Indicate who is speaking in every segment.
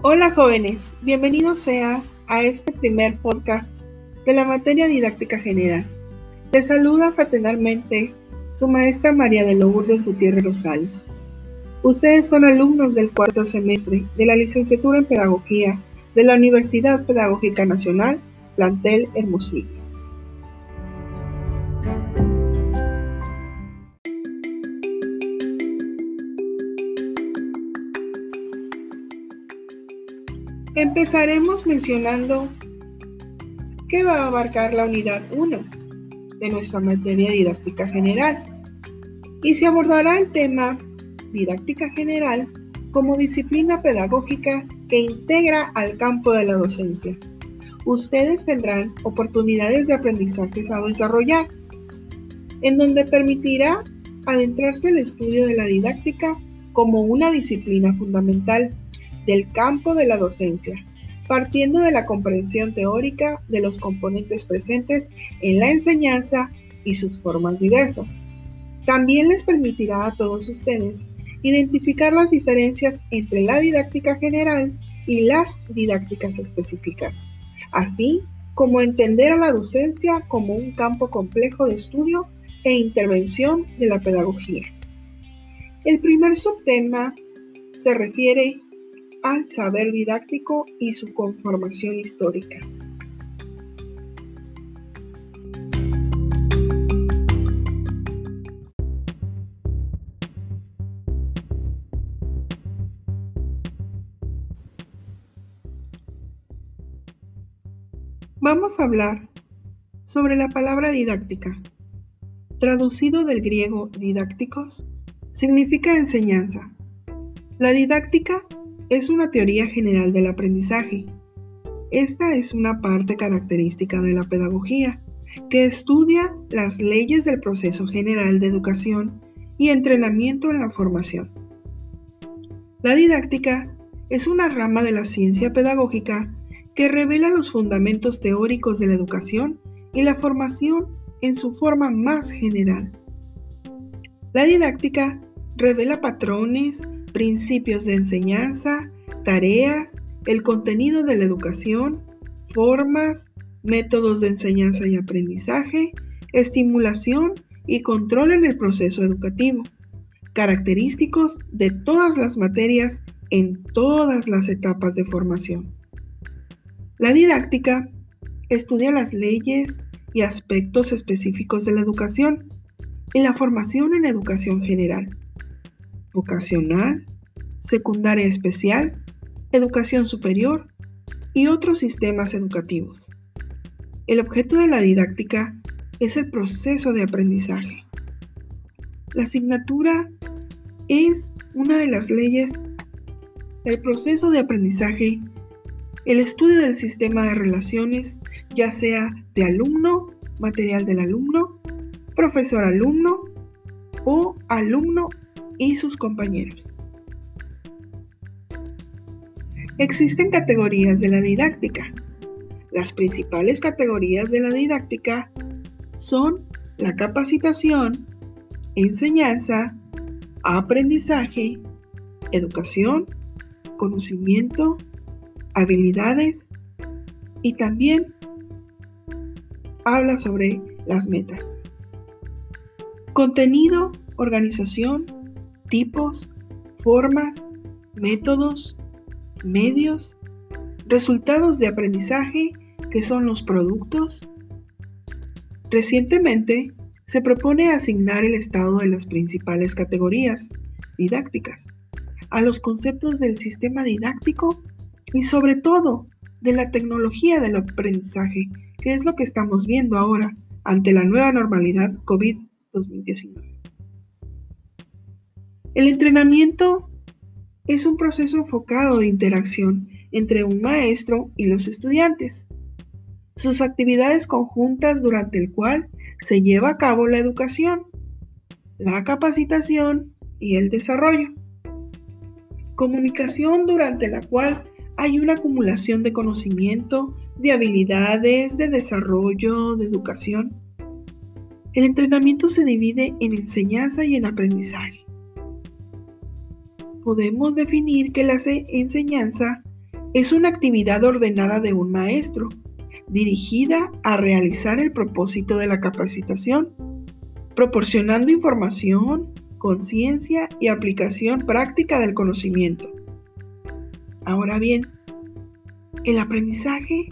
Speaker 1: Hola jóvenes, bienvenidos sea a este primer podcast de la materia didáctica general. Les saluda fraternalmente su maestra María de Lourdes Gutiérrez Rosales. Ustedes son alumnos del cuarto semestre de la licenciatura en Pedagogía de la Universidad Pedagógica Nacional, plantel Hermosillo. Empezaremos mencionando qué va a abarcar la unidad 1 de nuestra materia didáctica general y se abordará el tema didáctica general como disciplina pedagógica que integra al campo de la docencia. Ustedes tendrán oportunidades de aprendizaje a desarrollar, en donde permitirá adentrarse el estudio de la didáctica como una disciplina fundamental del campo de la docencia, partiendo de la comprensión teórica de los componentes presentes en la enseñanza y sus formas diversas. También les permitirá a todos ustedes identificar las diferencias entre la didáctica general y las didácticas específicas, así como entender a la docencia como un campo complejo de estudio e intervención de la pedagogía. El primer subtema se refiere al saber didáctico y su conformación histórica. Vamos a hablar sobre la palabra didáctica. Traducido del griego didácticos, significa enseñanza. La didáctica es una teoría general del aprendizaje. Esta es una parte característica de la pedagogía que estudia las leyes del proceso general de educación y entrenamiento en la formación. La didáctica es una rama de la ciencia pedagógica que revela los fundamentos teóricos de la educación y la formación en su forma más general. La didáctica revela patrones, principios de enseñanza, tareas, el contenido de la educación, formas, métodos de enseñanza y aprendizaje, estimulación y control en el proceso educativo, característicos de todas las materias en todas las etapas de formación. La didáctica estudia las leyes y aspectos específicos de la educación y la formación en educación general vocacional, secundaria especial, educación superior y otros sistemas educativos. El objeto de la didáctica es el proceso de aprendizaje. La asignatura es una de las leyes del proceso de aprendizaje, el estudio del sistema de relaciones, ya sea de alumno, material del alumno, profesor-alumno o alumno y sus compañeros. Existen categorías de la didáctica. Las principales categorías de la didáctica son la capacitación, enseñanza, aprendizaje, educación, conocimiento, habilidades y también habla sobre las metas. Contenido, organización, tipos, formas, métodos, medios, resultados de aprendizaje que son los productos. Recientemente se propone asignar el estado de las principales categorías didácticas a los conceptos del sistema didáctico y sobre todo de la tecnología del aprendizaje, que es lo que estamos viendo ahora ante la nueva normalidad COVID-2019. El entrenamiento es un proceso enfocado de interacción entre un maestro y los estudiantes. Sus actividades conjuntas durante el cual se lleva a cabo la educación, la capacitación y el desarrollo. Comunicación durante la cual hay una acumulación de conocimiento, de habilidades, de desarrollo, de educación. El entrenamiento se divide en enseñanza y en aprendizaje podemos definir que la enseñanza es una actividad ordenada de un maestro, dirigida a realizar el propósito de la capacitación, proporcionando información, conciencia y aplicación práctica del conocimiento. Ahora bien, el aprendizaje,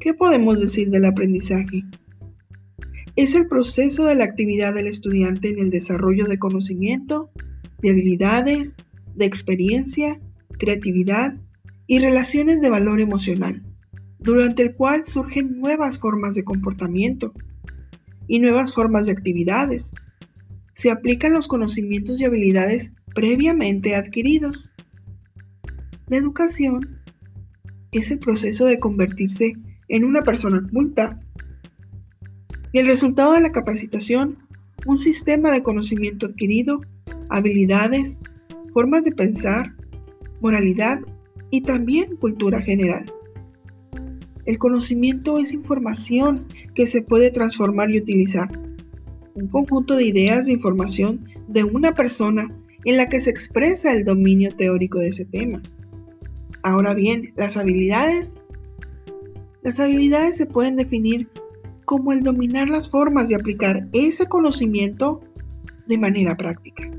Speaker 1: ¿qué podemos decir del aprendizaje? Es el proceso de la actividad del estudiante en el desarrollo de conocimiento, de habilidades, de experiencia, creatividad y relaciones de valor emocional, durante el cual surgen nuevas formas de comportamiento y nuevas formas de actividades. Se aplican los conocimientos y habilidades previamente adquiridos. La educación es el proceso de convertirse en una persona culta y el resultado de la capacitación, un sistema de conocimiento adquirido, habilidades, formas de pensar, moralidad y también cultura general. El conocimiento es información que se puede transformar y utilizar. Un conjunto de ideas de información de una persona en la que se expresa el dominio teórico de ese tema. Ahora bien, las habilidades. Las habilidades se pueden definir como el dominar las formas de aplicar ese conocimiento de manera práctica,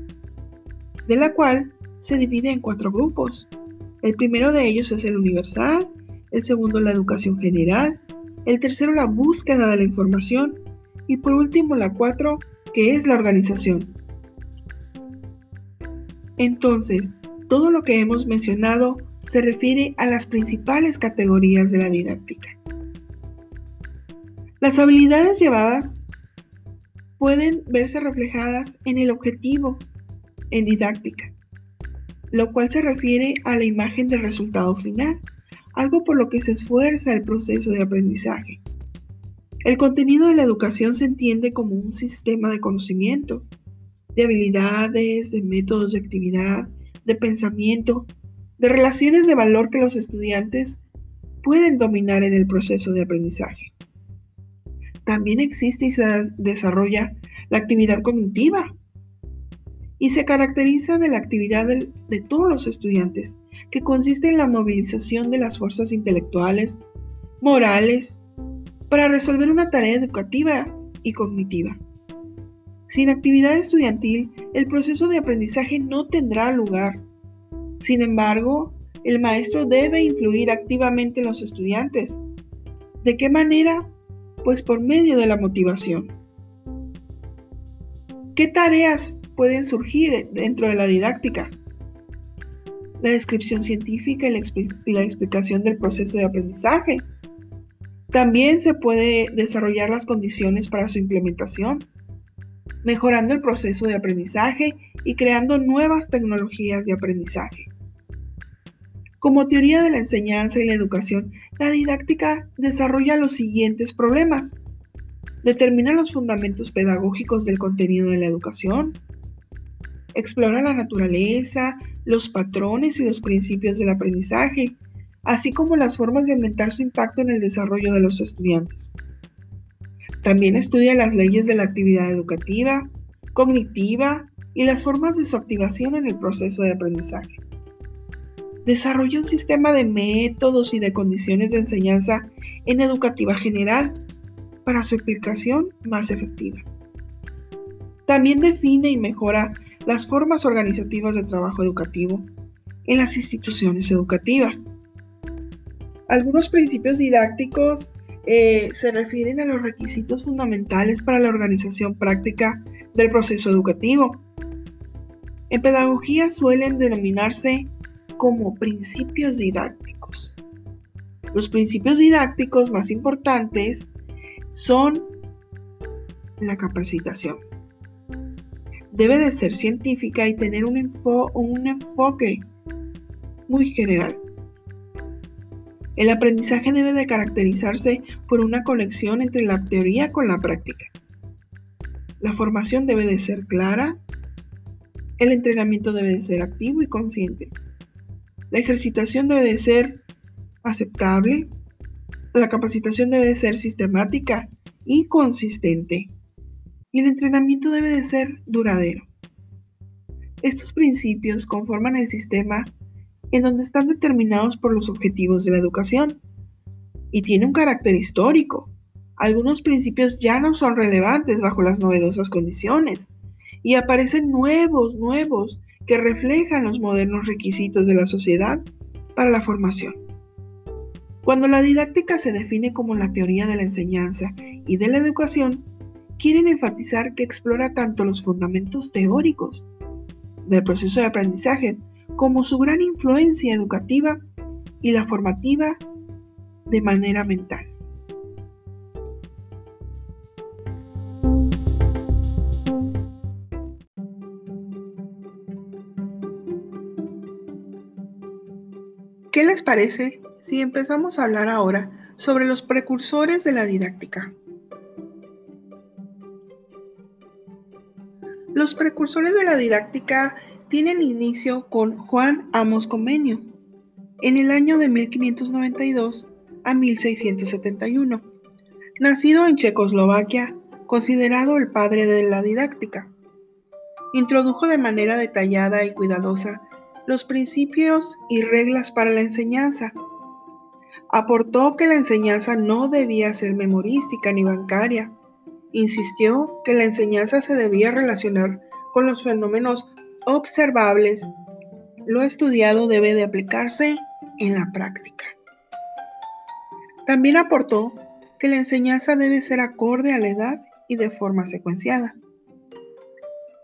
Speaker 1: de la cual se divide en cuatro grupos. El primero de ellos es el universal, el segundo la educación general, el tercero la búsqueda de la información y por último la cuatro que es la organización. Entonces, todo lo que hemos mencionado se refiere a las principales categorías de la didáctica. Las habilidades llevadas pueden verse reflejadas en el objetivo en didáctica, lo cual se refiere a la imagen del resultado final, algo por lo que se esfuerza el proceso de aprendizaje. El contenido de la educación se entiende como un sistema de conocimiento, de habilidades, de métodos de actividad, de pensamiento, de relaciones de valor que los estudiantes pueden dominar en el proceso de aprendizaje también existe y se desarrolla la actividad cognitiva y se caracteriza de la actividad de, todos los estudiantes, que consiste en la movilización de las fuerzas intelectuales, morales, para resolver una tarea educativa y cognitiva. Sin actividad estudiantil, el proceso de aprendizaje no tendrá lugar. Sin embargo, el maestro debe influir activamente en los estudiantes. ¿De qué manera? pues por medio de la motivación. ¿Qué tareas pueden surgir dentro de la didáctica? La descripción científica y la, explicación del proceso de aprendizaje. También se puede desarrollar las condiciones para su implementación, mejorando el proceso de aprendizaje y creando nuevas tecnologías de aprendizaje. Como teoría de la enseñanza y la educación, la didáctica desarrolla los siguientes problemas. Determina los fundamentos pedagógicos del contenido de la educación. Explora la naturaleza, los patrones y los principios del aprendizaje, así como las formas de aumentar su impacto en el desarrollo de los estudiantes. También estudia las leyes de la actividad educativa, cognitiva y las formas de su activación en el proceso de aprendizaje desarrolla un sistema de métodos y de condiciones de enseñanza en educativa general para su aplicación más efectiva. También define y mejora las formas organizativas de trabajo educativo en las instituciones educativas. Algunos principios didácticos eh, se refieren a los requisitos fundamentales para la organización práctica del proceso educativo. En pedagogía suelen denominarse como principios didácticos. Los principios didácticos más importantes son la capacitación. Debe de ser científica y tener un, un enfoque muy general. El aprendizaje debe de caracterizarse por una conexión entre la teoría con la práctica. La formación debe de ser clara. El entrenamiento debe de ser activo y consciente. La ejercitación debe de ser aceptable. La capacitación debe de ser sistemática y consistente. Y el entrenamiento debe de ser duradero. Estos principios conforman el sistema en donde están determinados por los objetivos de la educación. Y tiene un carácter histórico. Algunos principios ya no son relevantes bajo las novedosas condiciones y aparecen nuevos, nuevos, que reflejan los modernos requisitos de la sociedad para la formación. Cuando la didáctica se define como la teoría de la enseñanza y de la educación, quieren enfatizar que explora tanto los fundamentos teóricos del proceso de aprendizaje como su gran influencia educativa y la formativa de manera mental. ¿Qué les parece si empezamos a hablar ahora sobre los precursores de la didáctica? Los precursores de la didáctica tienen inicio con Juan Amos Comenio en el año de 1592 a 1671. Nacido en Checoslovaquia, considerado el padre de la didáctica. Introdujo de manera detallada y cuidadosa los principios y reglas para la enseñanza. Aportó que la enseñanza no debía ser memorística ni bancaria. Insistió que la enseñanza se debía relacionar con los fenómenos observables. Lo estudiado debe de aplicarse en la práctica. También aportó que la enseñanza debe ser acorde a la edad y de forma secuenciada.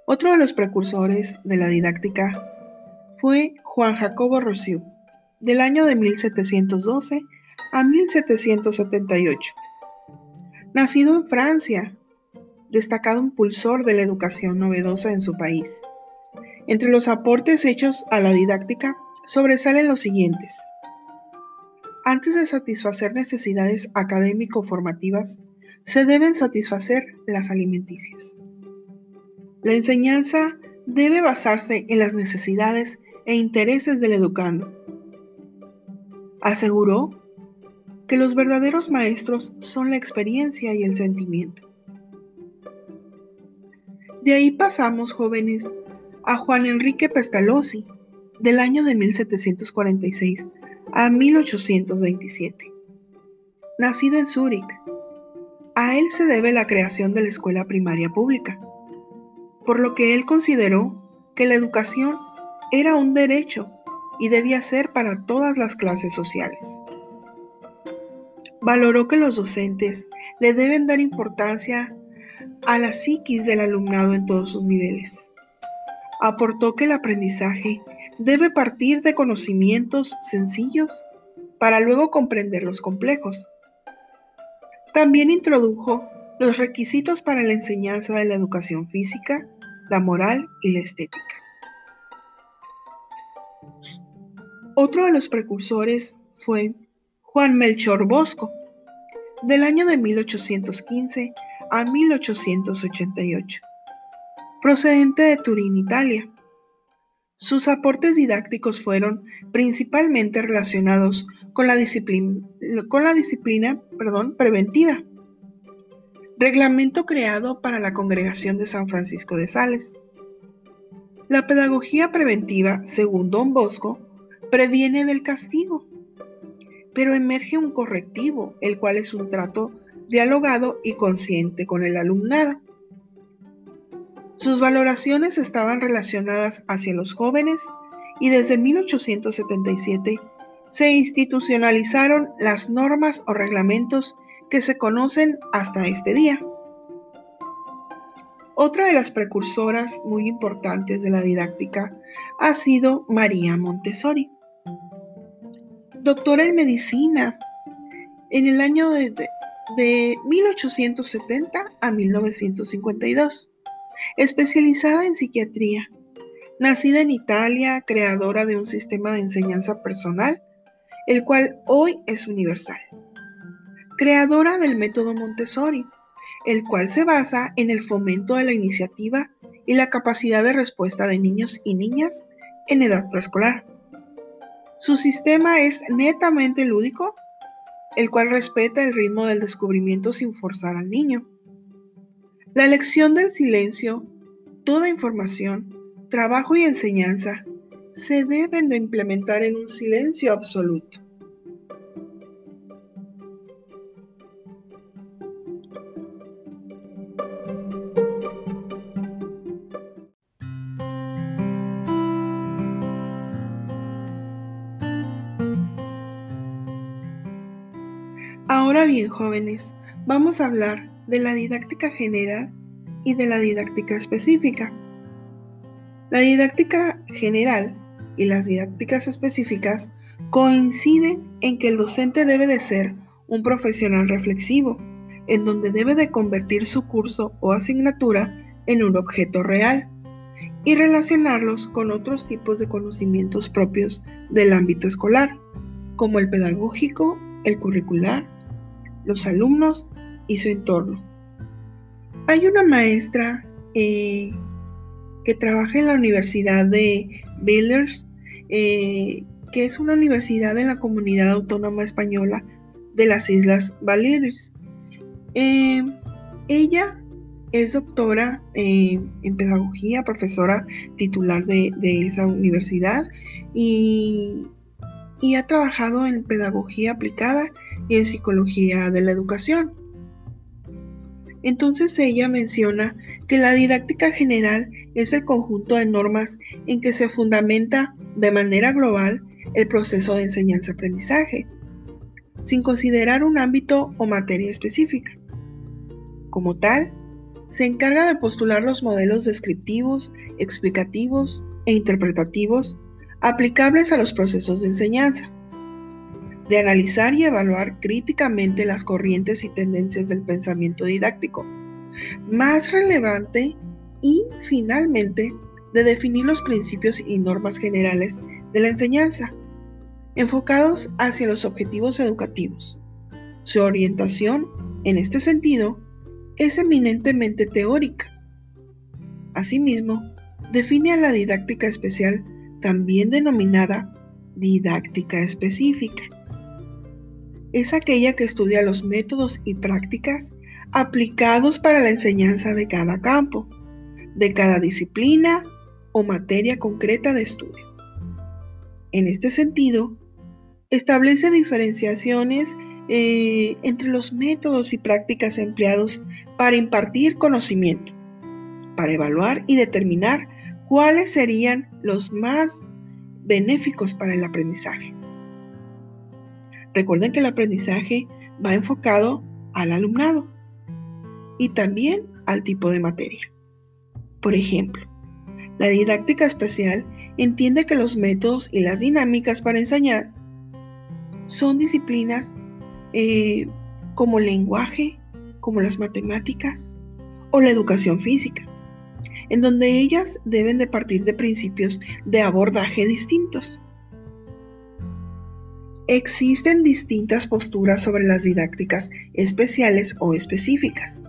Speaker 1: Otro de los precursores de la didáctica fue Juan Jacobo Rousseau, del año de 1712 a 1778. Nacido en Francia, destacado impulsor de la educación novedosa en su país. Entre los aportes hechos a la didáctica sobresalen los siguientes. Antes de satisfacer necesidades académico-formativas, se deben satisfacer las alimenticias. La enseñanza debe basarse en las necesidades e intereses del educando. Aseguró que los verdaderos maestros son la experiencia y el sentimiento. De ahí pasamos, jóvenes, a Juan Enrique Pestalozzi, del año de 1746 a 1827. Nacido en Zúrich, a él se debe la creación de la escuela primaria pública, por lo que él consideró que la educación era un derecho y debía ser para todas las clases sociales. Valoró que los docentes le deben dar importancia a la psiquis del alumnado en todos sus niveles. Aportó que el aprendizaje debe partir de conocimientos sencillos para luego comprender los complejos. También introdujo los requisitos para la enseñanza de la educación física, la moral y la estética. Otro de los precursores fue Juan Melchor Bosco, del año de 1815 a 1888, procedente de Turín, Italia. Sus aportes didácticos fueron principalmente relacionados con la disciplina, preventiva, reglamento creado para la congregación de San Francisco de Sales. La pedagogía preventiva, según Don Bosco, previene del castigo, pero emerge un correctivo, el cual es un trato dialogado y consciente con el alumnado. Sus valoraciones estaban relacionadas hacia los jóvenes y desde 1877 se institucionalizaron las normas o reglamentos que se conocen hasta este día. Otra de las precursoras muy importantes de la didáctica ha sido María Montessori doctora en medicina. En el año de, 1870 a 1952, especializada en psiquiatría, nacida en Italia, creadora de un sistema de enseñanza personal, el cual hoy es universal, creadora del método Montessori, el cual se basa en el fomento de la iniciativa y la capacidad de respuesta de niños y niñas en edad preescolar. Su sistema es netamente lúdico, el cual respeta el ritmo del descubrimiento sin forzar al niño. La elección del silencio, toda información, trabajo y enseñanza se deben de implementar en un silencio absoluto. Ahora bien, jóvenes, vamos a hablar de la didáctica general y de la didáctica específica. La didáctica general y las didácticas específicas coinciden en que el docente debe de ser un profesional reflexivo, en donde debe de convertir su curso o asignatura en un objeto real y relacionarlos con otros tipos de conocimientos propios del ámbito escolar, como el pedagógico, el curricular, los alumnos y su entorno. Hay una maestra eh, que trabaja en la Universidad de Billers, eh, que es una universidad en la comunidad autónoma española de las Islas Baleares. Eh, ella es doctora en pedagogía, profesora titular de, esa universidad y, ha trabajado en pedagogía aplicada y en psicología de la educación. Entonces ella menciona que la didáctica general es el conjunto de normas en que se fundamenta de manera global el proceso de enseñanza-aprendizaje, sin considerar un ámbito o materia específica. Como tal, se encarga de postular los modelos descriptivos, explicativos e interpretativos aplicables a los procesos de enseñanza, de analizar y evaluar críticamente las corrientes y tendencias del pensamiento didáctico. Más relevante y, finalmente, de definir los principios y normas generales de la enseñanza, enfocados hacia los objetivos educativos. Su orientación, en este sentido, es eminentemente teórica. Asimismo, define a la didáctica especial, también denominada didáctica específica es aquella que estudia los métodos y prácticas aplicados para la enseñanza de cada campo, de cada disciplina o materia concreta de estudio. En este sentido, establece diferenciaciones eh, entre los métodos y prácticas empleados para impartir conocimiento, para evaluar y determinar cuáles serían los más benéficos para el aprendizaje. Recuerden que el aprendizaje va enfocado al alumnado y también al tipo de materia. Por ejemplo, la didáctica especial entiende que los métodos y las dinámicas para enseñar son disciplinas eh, como el lenguaje, como las matemáticas o la educación física, en donde ellas deben de partir de principios de abordaje distintos. Existen distintas posturas sobre las didácticas especiales o específicas.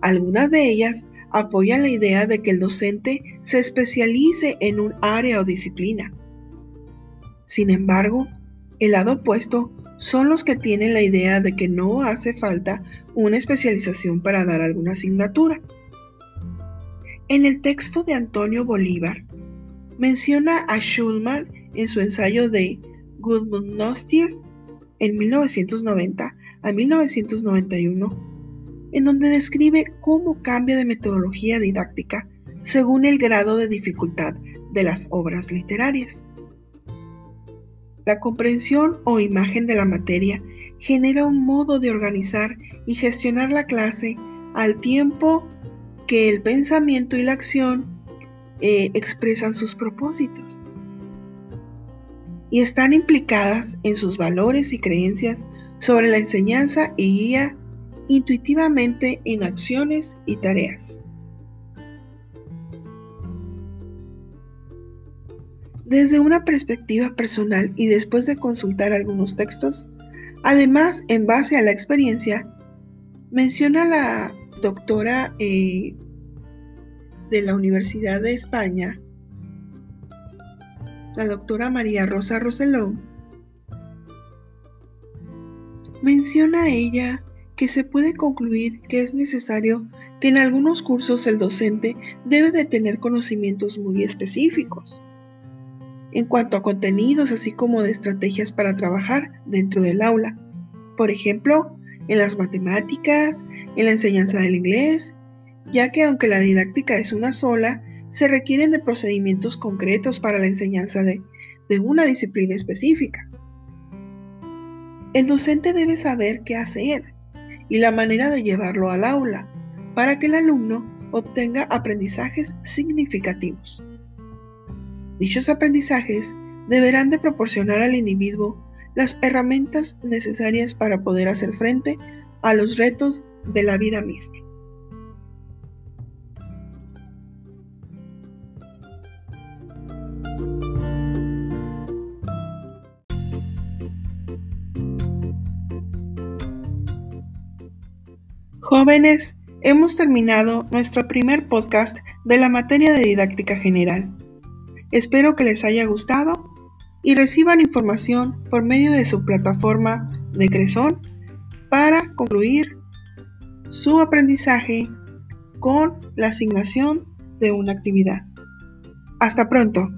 Speaker 1: Algunas de ellas apoyan la idea de que el docente se especialice en un área o disciplina. Sin embargo, el lado opuesto son los que tienen la idea de que no hace falta una especialización para dar alguna asignatura. En el texto de Antonio Bolívar, menciona a Schulman en su ensayo de Gudmund Nostier en 1990 a 1991, en donde describe cómo cambia de metodología didáctica según el grado de dificultad de las obras literarias. La comprensión o imagen de la materia genera un modo de organizar y gestionar la clase al tiempo que el pensamiento y la acción eh, expresan sus propósitos y están implicadas en sus valores y creencias sobre la enseñanza y guía intuitivamente en acciones y tareas. Desde una perspectiva personal y después de consultar algunos textos, además en base a la experiencia, menciona la doctora eh, de la Universidad de España, la doctora María Rosa Roseló, menciona ella que se puede concluir que es necesario que en algunos cursos el docente debe de tener conocimientos muy específicos. en cuanto a contenidos, así como de estrategias para trabajar dentro del aula. Por ejemplo, en las matemáticas, en la enseñanza del inglés, ya que aunque la didáctica es una sola, se requieren de procedimientos concretos para la enseñanza de, una disciplina específica. El docente debe saber qué hacer y la manera de llevarlo al aula para que el alumno obtenga aprendizajes significativos. Dichos aprendizajes deberán de proporcionar al individuo las herramientas necesarias para poder hacer frente a los retos de la vida misma. Jóvenes, hemos terminado nuestro primer podcast de la materia de didáctica general. Espero que les haya gustado y reciban información por medio de su plataforma de Cresón para concluir su aprendizaje con la asignación de una actividad. Hasta pronto.